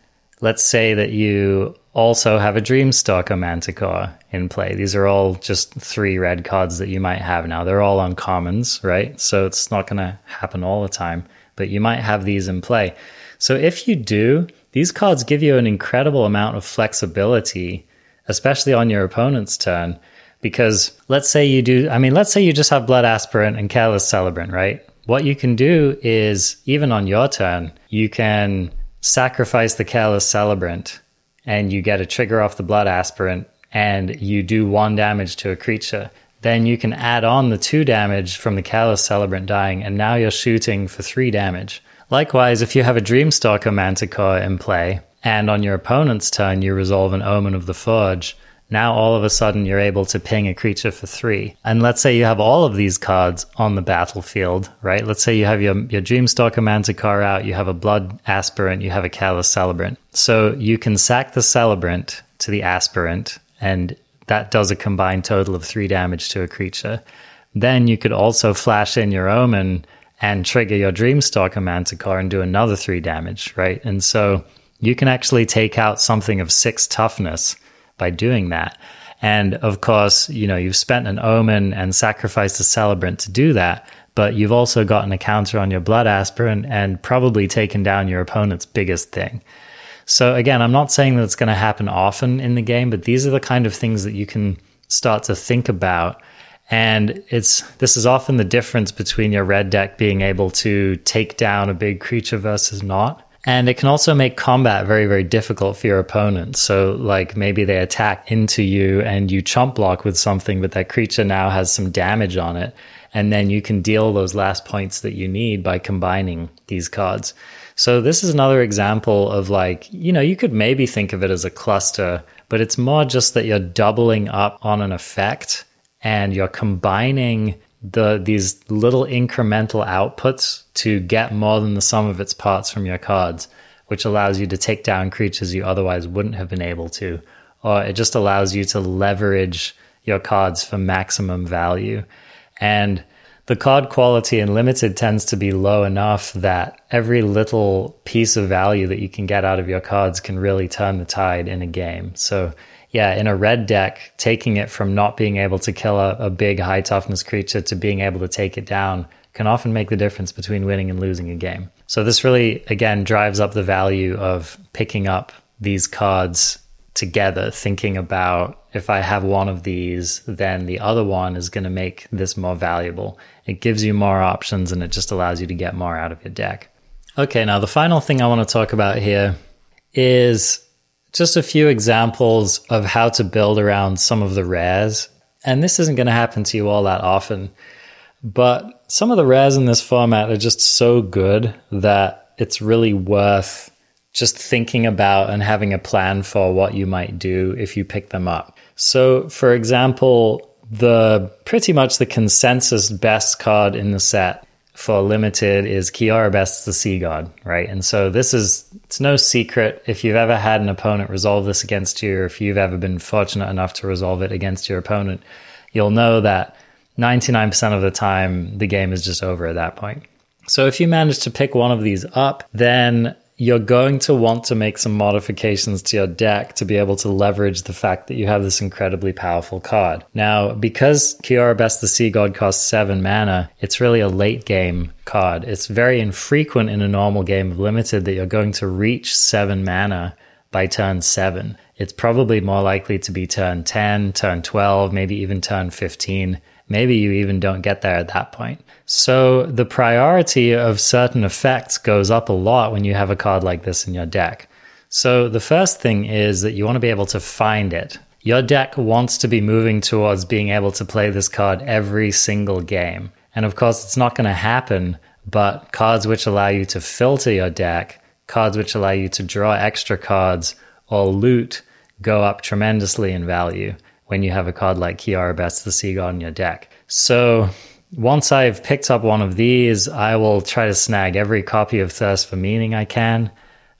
let's say that you also have a Dreamstalker Manticore in play. These are all just three red cards that you might have now. They're all uncommons, right? So it's not going to happen all the time, but you might have these in play. So if you do, these cards give you an incredible amount of flexibility, especially on your opponent's turn. Because let's say you do, I mean, let's say you just have Blood Aspirant and Careless Celebrant, right? What you can do is, even on your turn, you can sacrifice the Careless Celebrant and you get a trigger off the blood aspirant and you do one damage to a creature, then you can add on the two damage from the callous Celebrant dying, and now you're shooting for three damage. Likewise, if you have a Dreamstalker Manticore in play, and on your opponent's turn you resolve an Omen of the Forge, now all of a sudden you're able to ping a creature for three. And let's say you have all of these cards on the battlefield, right? Let's say you have your, your Dreamstalker Manticore out, you have a Blood Aspirant, you have a Callous Celebrant. So you can sack the Celebrant to the Aspirant, and that does a combined total of three damage to a creature. Then you could also flash in your Omen and trigger your Dreamstalker Manticore and do another three damage, right? And so you can actually take out something of six toughness by doing that. And of course, you know, you've spent an omen and sacrificed a celebrant to do that, but you've also gotten a counter on your blood aspirant and probably taken down your opponent's biggest thing. So again, I'm not saying that it's going to happen often in the game, but these are the kind of things that you can start to think about. And it's this is often the difference between your red deck being able to take down a big creature versus not. And it can also make combat very, very difficult for your opponent. So, like maybe they attack into you and you chump block with something, but that creature now has some damage on it. And then you can deal those last points that you need by combining these cards. So, this is another example of like, you know, you could maybe think of it as a cluster, but it's more just that you're doubling up on an effect and you're combining the these little incremental outputs to get more than the sum of its parts from your cards, which allows you to take down creatures you otherwise wouldn't have been able to, or it just allows you to leverage your cards for maximum value. And the card quality in limited tends to be low enough that every little piece of value that you can get out of your cards can really turn the tide in a game. So, yeah, in a red deck, taking it from not being able to kill a, a big high toughness creature to being able to take it down can often make the difference between winning and losing a game. So, this really, again, drives up the value of picking up these cards together, thinking about if I have one of these, then the other one is going to make this more valuable. It gives you more options and it just allows you to get more out of your deck. Okay, now the final thing I want to talk about here is just a few examples of how to build around some of the rares. And this isn't going to happen to you all that often, but some of the rares in this format are just so good that it's really worth just thinking about and having a plan for what you might do if you pick them up. So, for example, the pretty much the consensus best card in the set for limited is Kiora Bests the Sea God, right? And so this is it's no secret if you've ever had an opponent resolve this against you, or if you've ever been fortunate enough to resolve it against your opponent, you'll know that 99% of the time the game is just over at that point. So if you manage to pick one of these up, then you're going to want to make some modifications to your deck to be able to leverage the fact that you have this incredibly powerful card. Now, because Kiora Best the Sea God costs seven mana, it's really a late game card. It's very infrequent in a normal game of limited that you're going to reach seven mana by turn seven. It's probably more likely to be turn 10, turn 12, maybe even turn 15. Maybe you even don't get there at that point. So the priority of certain effects goes up a lot when you have a card like this in your deck. So the first thing is that you want to be able to find it. Your deck wants to be moving towards being able to play this card every single game. And of course, it's not going to happen, but cards which allow you to filter your deck, cards which allow you to draw extra cards or loot go up tremendously in value when you have a card like Kiora Best the Sea God in your deck. So once I've picked up one of these, I will try to snag every copy of Thirst for Meaning I can.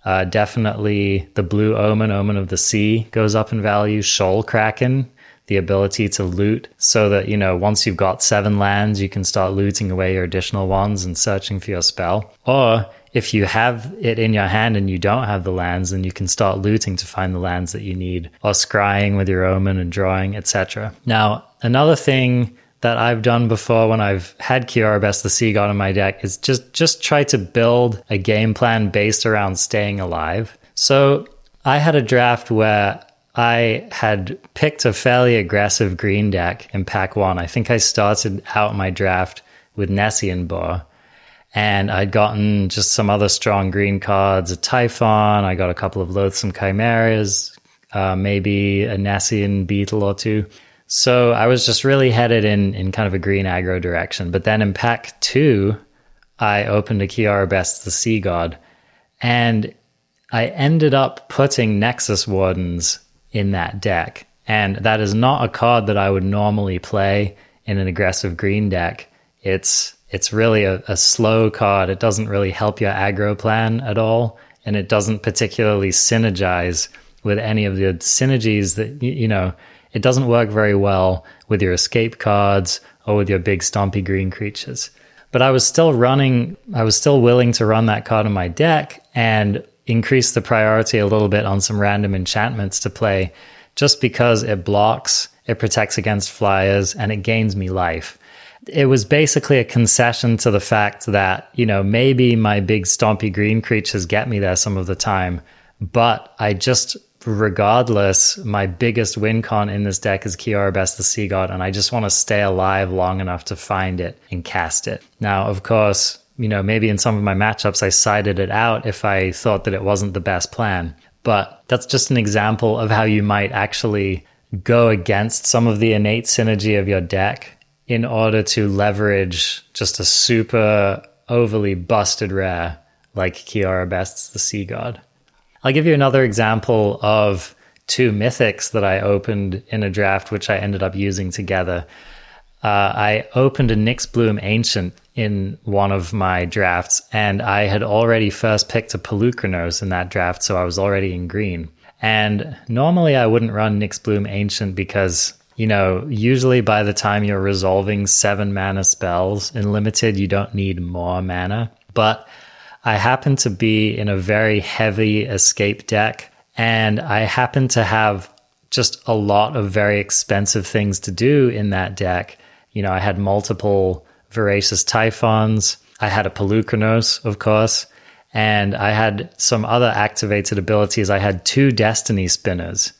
Uh, definitely the Blue Omen, Omen of the Sea, goes up in value. Shoal Kraken, the ability to loot, so that, you know, once you've got seven lands, you can start looting away your additional ones and searching for your spell. Or if you have it in your hand and you don't have the lands, then you can start looting to find the lands that you need, or scrying with your omen and drawing, etc. Now, another thing that I've done before when I've had Kiora Best the Sea God in my deck is just just try to build a game plan based around staying alive. So I had a draft where I had picked a fairly aggressive green deck in pack one. I think I started out my draft with Nessian Boar. And I'd gotten just some other strong green cards, a Typhon, I got a couple of loathsome chimeras, uh, maybe a Nessian beetle or two. So I was just really headed in in kind of a green aggro direction. But then in pack two, I opened a Kiora Best the Sea God, and I ended up putting Nexus Wardens in that deck. And that is not a card that I would normally play in an aggressive green deck. It's it's really a, a slow card. It doesn't really help your aggro plan at all, and it doesn't particularly synergize with any of the synergies that you know it doesn't work very well with your escape cards or with your big stompy green creatures. But I was still running, I was still willing to run that card in my deck and increase the priority a little bit on some random enchantments to play just because it blocks, it protects against flyers, and it gains me life. It was basically a concession to the fact that, you know, maybe my big stompy green creatures get me there some of the time, but I just regardless, my biggest win con in this deck is Kiora Best the Sea God, and I just want to stay alive long enough to find it and cast it. Now, of course, you know, maybe in some of my matchups I sided it out if I thought that it wasn't the best plan. But that's just an example of how you might actually go against some of the innate synergy of your deck in order to leverage just a super overly busted rare like Kiora Bests the Sea God. I'll give you another example of two mythics that I opened in a draft, which I ended up using together. Uh, I opened a Nyxbloom Ancient in one of my drafts, and I had already first picked a Polukranos in that draft, so I was already in green. And normally I wouldn't run Nyxbloom Ancient because, you know, usually by the time you're resolving seven mana spells in limited, you don't need more mana. But I happen to be in a very heavy escape deck and I happen to have just a lot of very expensive things to do in that deck. You know, I had multiple Voracious Typhons, I had a Polukranos, of course, and I had some other activated abilities. I had two Destiny Spinners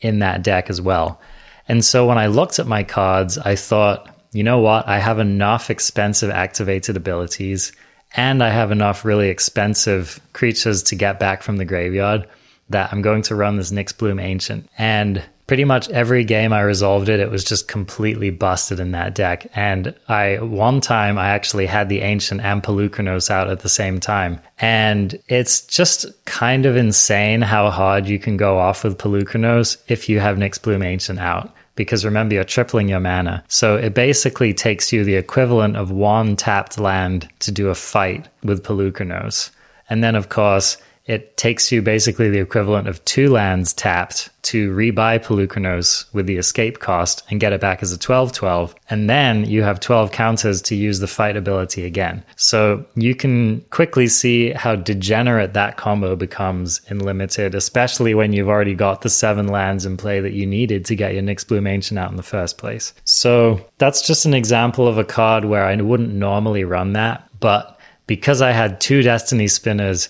in that deck as well. And so when I looked at my cards, I thought, you know what? I have enough expensive activated abilities and I have enough really expensive creatures to get back from the graveyard that I'm going to run this Nyxbloom Ancient. And pretty much every game I resolved it, it was just completely busted in that deck. And I one time I actually had the Ancient and Polukranos out at the same time. And it's just kind of insane how hard you can go off with Polukranos if you have Nyxbloom Ancient out. Because remember, you're tripling your mana. So it basically takes you the equivalent of one tapped land to do a fight with Polukranos. And then, of course, it takes you basically the equivalent of two lands tapped to rebuy Polukranos with the escape cost and get it back as a 12 12. And then you have 12 counters to use the fight ability again. So you can quickly see how degenerate that combo becomes in limited, especially when you've already got the seven lands in play that you needed to get your Nyxbloom Ancient out in the first place. So that's just an example of a card where I wouldn't normally run that. But because I had two Destiny Spinners,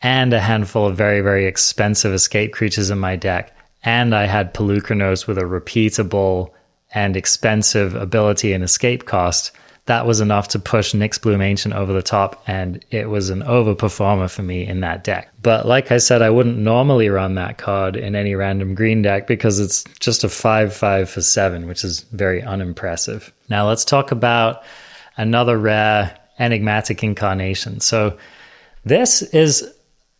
and a handful of very, very expensive escape creatures in my deck. And I had Polukranos with a repeatable and expensive ability and escape cost. That was enough to push Nyxbloom Ancient over the top, and it was an overperformer for me in that deck. But like I said, I wouldn't normally run that card in any random green deck because it's just a 5 5 for 7, which is very unimpressive. Now let's talk about another rare enigmatic incarnation. So this is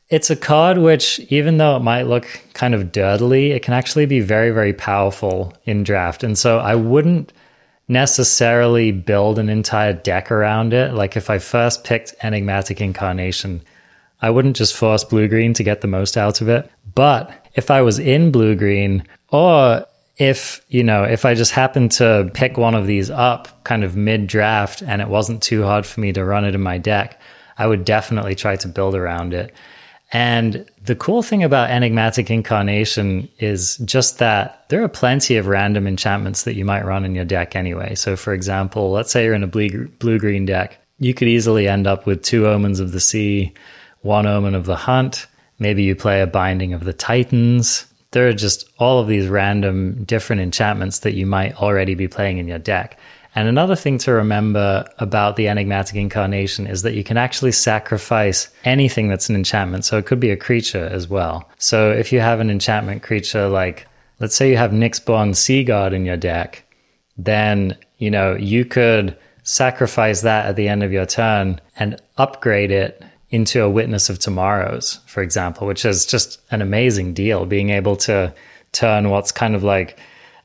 it's a card which, even though it might look kind of dirtily, it can actually be very, very powerful in draft. And so I wouldn't necessarily build an entire deck around it. Like if I first picked Enigmatic Incarnation, I wouldn't just force blue green to get the most out of it. But if I was in blue green, or if, you know, if I just happened to pick one of these up kind of mid draft and it wasn't too hard for me to run it in my deck, I would definitely try to build around it. And the cool thing about Enigmatic Incarnation is just that there are plenty of random enchantments that you might run in your deck anyway. So, for example, let's say you're in a blue green deck, you could easily end up with two Omens of the Sea, one Omen of the Hunt. Maybe you play a Binding of the Titans. There are just all of these random different enchantments that you might already be playing in your deck. And another thing to remember about the enigmatic incarnation is that you can actually sacrifice anything that's an enchantment. So it could be a creature as well. So if you have an enchantment creature like, let's say you have Nyxborn Seaguard in your deck, then, you know, you could sacrifice that at the end of your turn and upgrade it into a Witness of Tomorrows, for example, which is just an amazing deal, being able to turn what's kind of like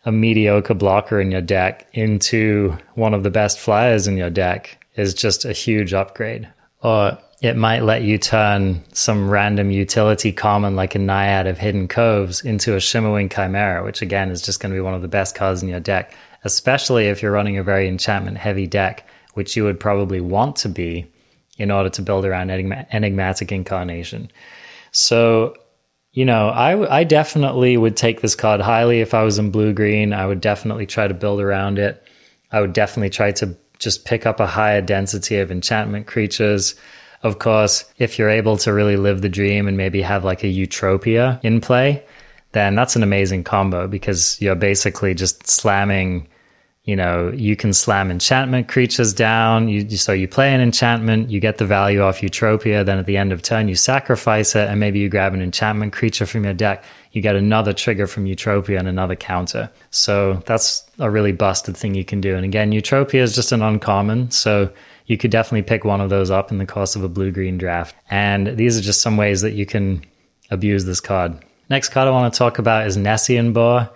a mediocre blocker in your deck into one of the best flyers in your deck is just a huge upgrade. Or it might let you turn some random utility common like a Naiad of Hidden Coves into a Shimmerwing Chimera, which again is just going to be one of the best cards in your deck, especially if you're running a very enchantment heavy deck, which you would probably want to be in order to build around Enigmatic Incarnation. So you know, I, I definitely would take this card highly if I was in blue green. I would definitely try to build around it. I would definitely try to just pick up a higher density of enchantment creatures. Of course, if you're able to really live the dream and maybe have like a Eutropia in play, then that's an amazing combo because you're basically just slamming you know, you can slam enchantment creatures down. You, so you play an enchantment, you get the value off Eutropia. Then at the end of turn, you sacrifice it, and maybe you grab an enchantment creature from your deck. You get another trigger from Eutropia and another counter. So that's a really busted thing you can do. And again, Eutropia is just an uncommon. So you could definitely pick one of those up in the course of a blue green draft. And these are just some ways that you can abuse this card. Next card I want to talk about is Nessian Boar.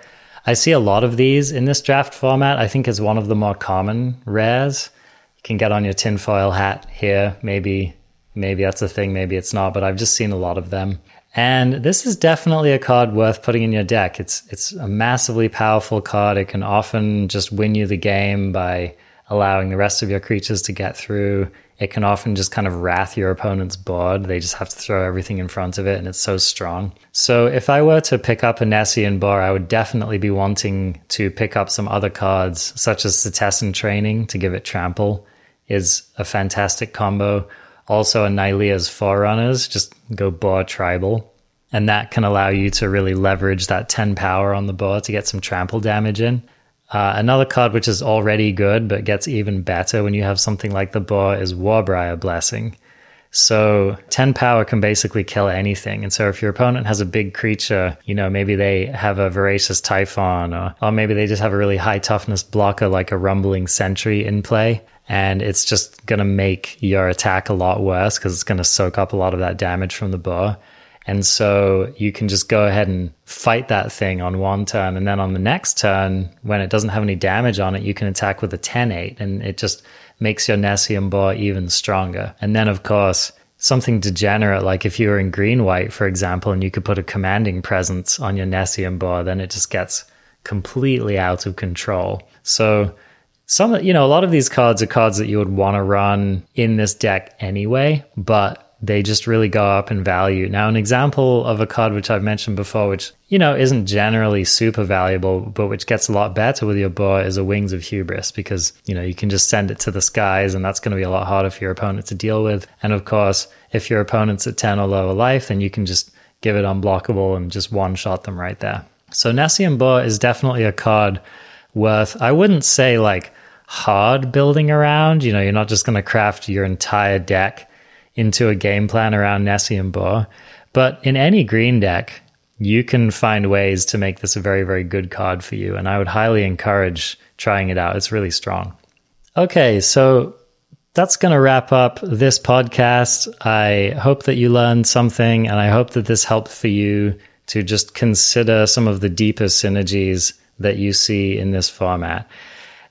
I see a lot of these in this draft format. I think is one of the more common rares. You can get on your tinfoil hat here. Maybe maybe that's a thing. Maybe it's not. But I've just seen a lot of them. And this is definitely a card worth putting in your deck. It's it's a massively powerful card. It can often just win you the game by allowing the rest of your creatures to get through. It can often just kind of wrath your opponent's board. They just have to throw everything in front of it, and it's so strong. So, if I were to pick up a Nessian boar, I would definitely be wanting to pick up some other cards, such as Setessan Training to give it trample, is a fantastic combo. Also, a Nylea's Forerunners, just go bar Tribal. And that can allow you to really leverage that 10 power on the board to get some trample damage in. Uh, another card which is already good but gets even better when you have something like the boar is Warbriar Blessing. So 10 power can basically kill anything. And so if your opponent has a big creature, you know, maybe they have a voracious typhon or, or maybe they just have a really high toughness blocker like a rumbling sentry in play. And it's just going to make your attack a lot worse because it's going to soak up a lot of that damage from the boar. And so you can just go ahead and fight that thing on one turn. And then on the next turn, when it doesn't have any damage on it, you can attack with a 10 8. And it just makes your Nessian Boar even stronger. And then, of course, something degenerate, like if you were in green white, for example, and you could put a commanding presence on your Nessian Boar, then it just gets completely out of control. So, some, you know, a lot of these cards are cards that you would want to run in this deck anyway, but they just really go up in value. Now, an example of a card which I've mentioned before, which, you know, isn't generally super valuable, but which gets a lot better with your boar is a Wings of Hubris because, you know, you can just send it to the skies and that's going to be a lot harder for your opponent to deal with. And of course, if your opponent's at 10 or lower life, then you can just give it unblockable and just one shot them right there. So Nessian Boar is definitely a card worth, I wouldn't say like hard building around. You know, you're not just going to craft your entire deck into a game plan around Nessian Boar. But in any green deck, you can find ways to make this a very, very good card for you. And I would highly encourage trying it out. It's really strong. Okay, so that's going to wrap up this podcast. I hope that you learned something, and I hope that this helped for you to just consider some of the deeper synergies that you see in this format.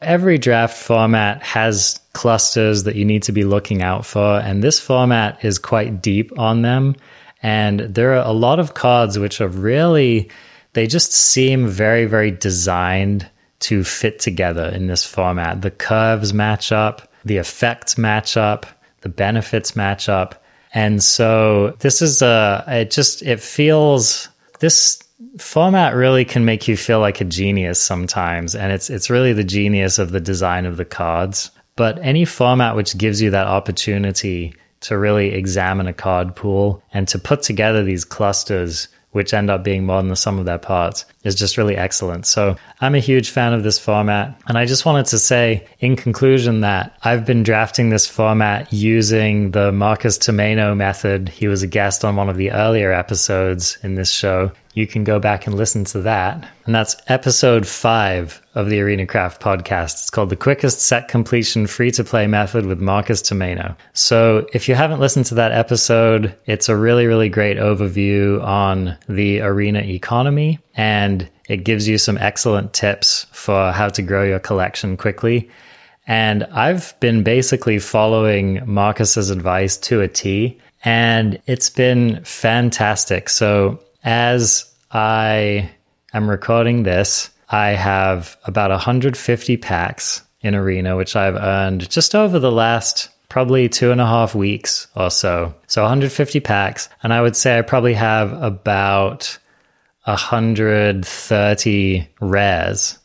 Every draft format has clusters that you need to be looking out for, and this format is quite deep on them. And there are a lot of cards which are really, they just seem very, very designed to fit together in this format. The curves match up, the effects match up, the benefits match up. And so this is a, it just, it feels, this format really can make you feel like a genius sometimes and it's it's really the genius of the design of the cards but any format which gives you that opportunity to really examine a card pool and to put together these clusters which end up being more than the sum of their parts, is just really excellent. So I'm a huge fan of this format. And I just wanted to say in conclusion that I've been drafting this format using the Marcus Tomeno method. He was a guest on one of the earlier episodes in this show you can go back and listen to that. And that's episode five of the Arena Craft podcast. It's called The Quickest Set Completion Free to Play Method with Marcus Tomeno. So if you haven't listened to that episode, it's a really, really great overview on the arena economy and it gives you some excellent tips for how to grow your collection quickly. And I've been basically following Marcus's advice to a T and it's been fantastic. So as I am recording this, I have about 150 packs in Arena, which I've earned just over the last probably two and a half weeks or so. So 150 packs. And I would say I probably have about 130 rares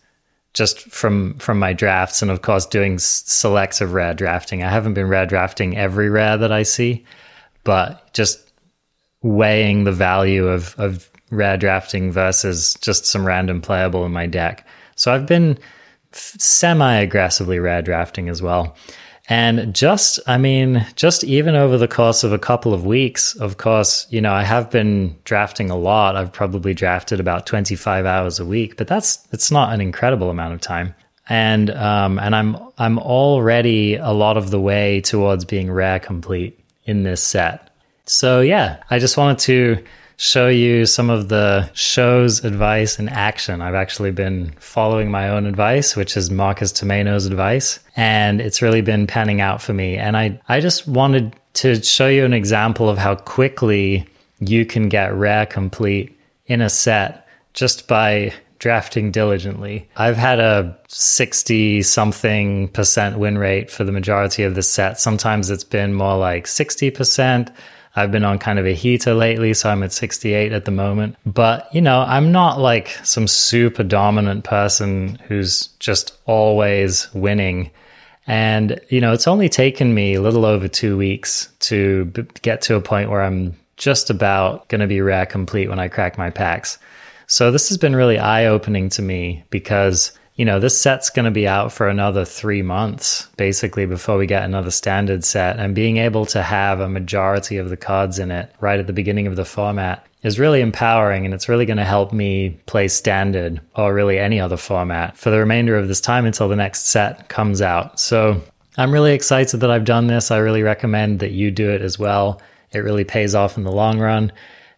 just from from my drafts and of course doing selective rare drafting. I haven't been rare drafting every rare that I see, but just weighing the value of, of rare drafting versus just some random playable in my deck. So I've been semi aggressively rare drafting as well. And just, I mean, just even over the course of a couple of weeks, of course, you know, I have been drafting a lot. I've probably drafted about 25 hours a week, but that's, it's not an incredible amount of time. And, um, and I'm, I'm already a lot of the way towards being rare complete in this set. So, yeah, I just wanted to show you some of the show's advice in action. I've actually been following my own advice, which is Marcus Tomeno's advice, and it's really been panning out for me. And I, I just wanted to show you an example of how quickly you can get rare complete in a set just by drafting diligently. I've had a 60 something percent win rate for the majority of the set. Sometimes it's been more like 60%. I've been on kind of a heater lately, so I'm at 68 at the moment. But, you know, I'm not like some super dominant person who's just always winning. And, you know, it's only taken me a little over two weeks to b- get to a point where I'm just about going to be rare complete when I crack my packs. So this has been really eye opening to me because you know, this set's going to be out for another three months, basically, before we get another standard set. And being able to have a majority of the cards in it right at the beginning of the format is really empowering and it's really going to help me play standard or really any other format for the remainder of this time until the next set comes out. So I'm really excited that I've done this. I really recommend that you do it as well. It really pays off in the long run.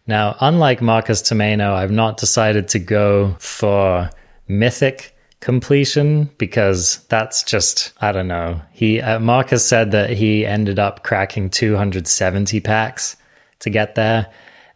Now, unlike Marcus Tomeno, I've not decided to go for mythic completion because that's just I don't know. He uh, Marcus said that he ended up cracking 270 packs to get there,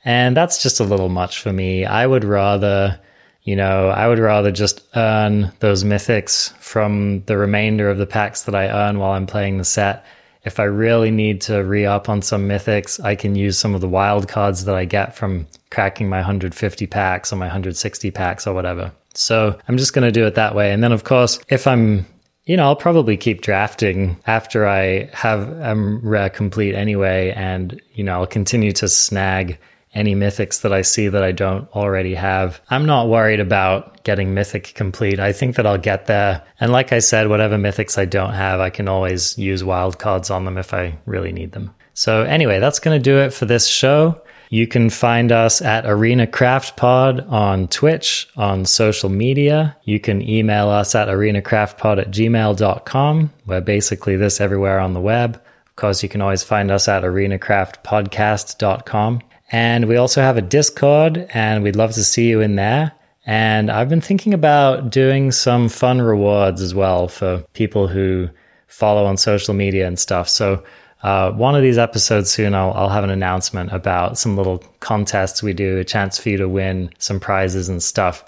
and that's just a little much for me. I would rather, you know, I would rather just earn those mythics from the remainder of the packs that I earn while I'm playing the set. If I really need to re up on some mythics, I can use some of the wild cards that I get from cracking my 150 packs or my 160 packs or whatever. So I'm just going to do it that way. And then, of course, if I'm you know, I'll probably keep drafting after I have um, rare complete anyway, and you know, I'll continue to snag any mythics that I see that I don't already have. I'm not worried about getting mythic complete. I think that I'll get there. And like I said, whatever mythics I don't have, I can always use wild cards on them if I really need them. So anyway, that's going to do it for this show. You can find us at Arena Craft Pod on Twitch, on social media. You can email us at arenacraftpod at gmail.com. We're basically this everywhere on the web. Of course, you can always find us at arenacraftpodcast.com. And we also have a Discord, and we'd love to see you in there. And I've been thinking about doing some fun rewards as well for people who follow on social media and stuff. So uh, one of these episodes soon, I'll, I'll have an announcement about some little contests we do, a chance for you to win some prizes and stuff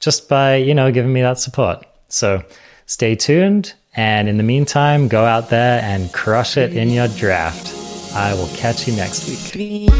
just by, you know, giving me that support. So stay tuned. And in the meantime, go out there and crush it in your draft. I will catch you next week.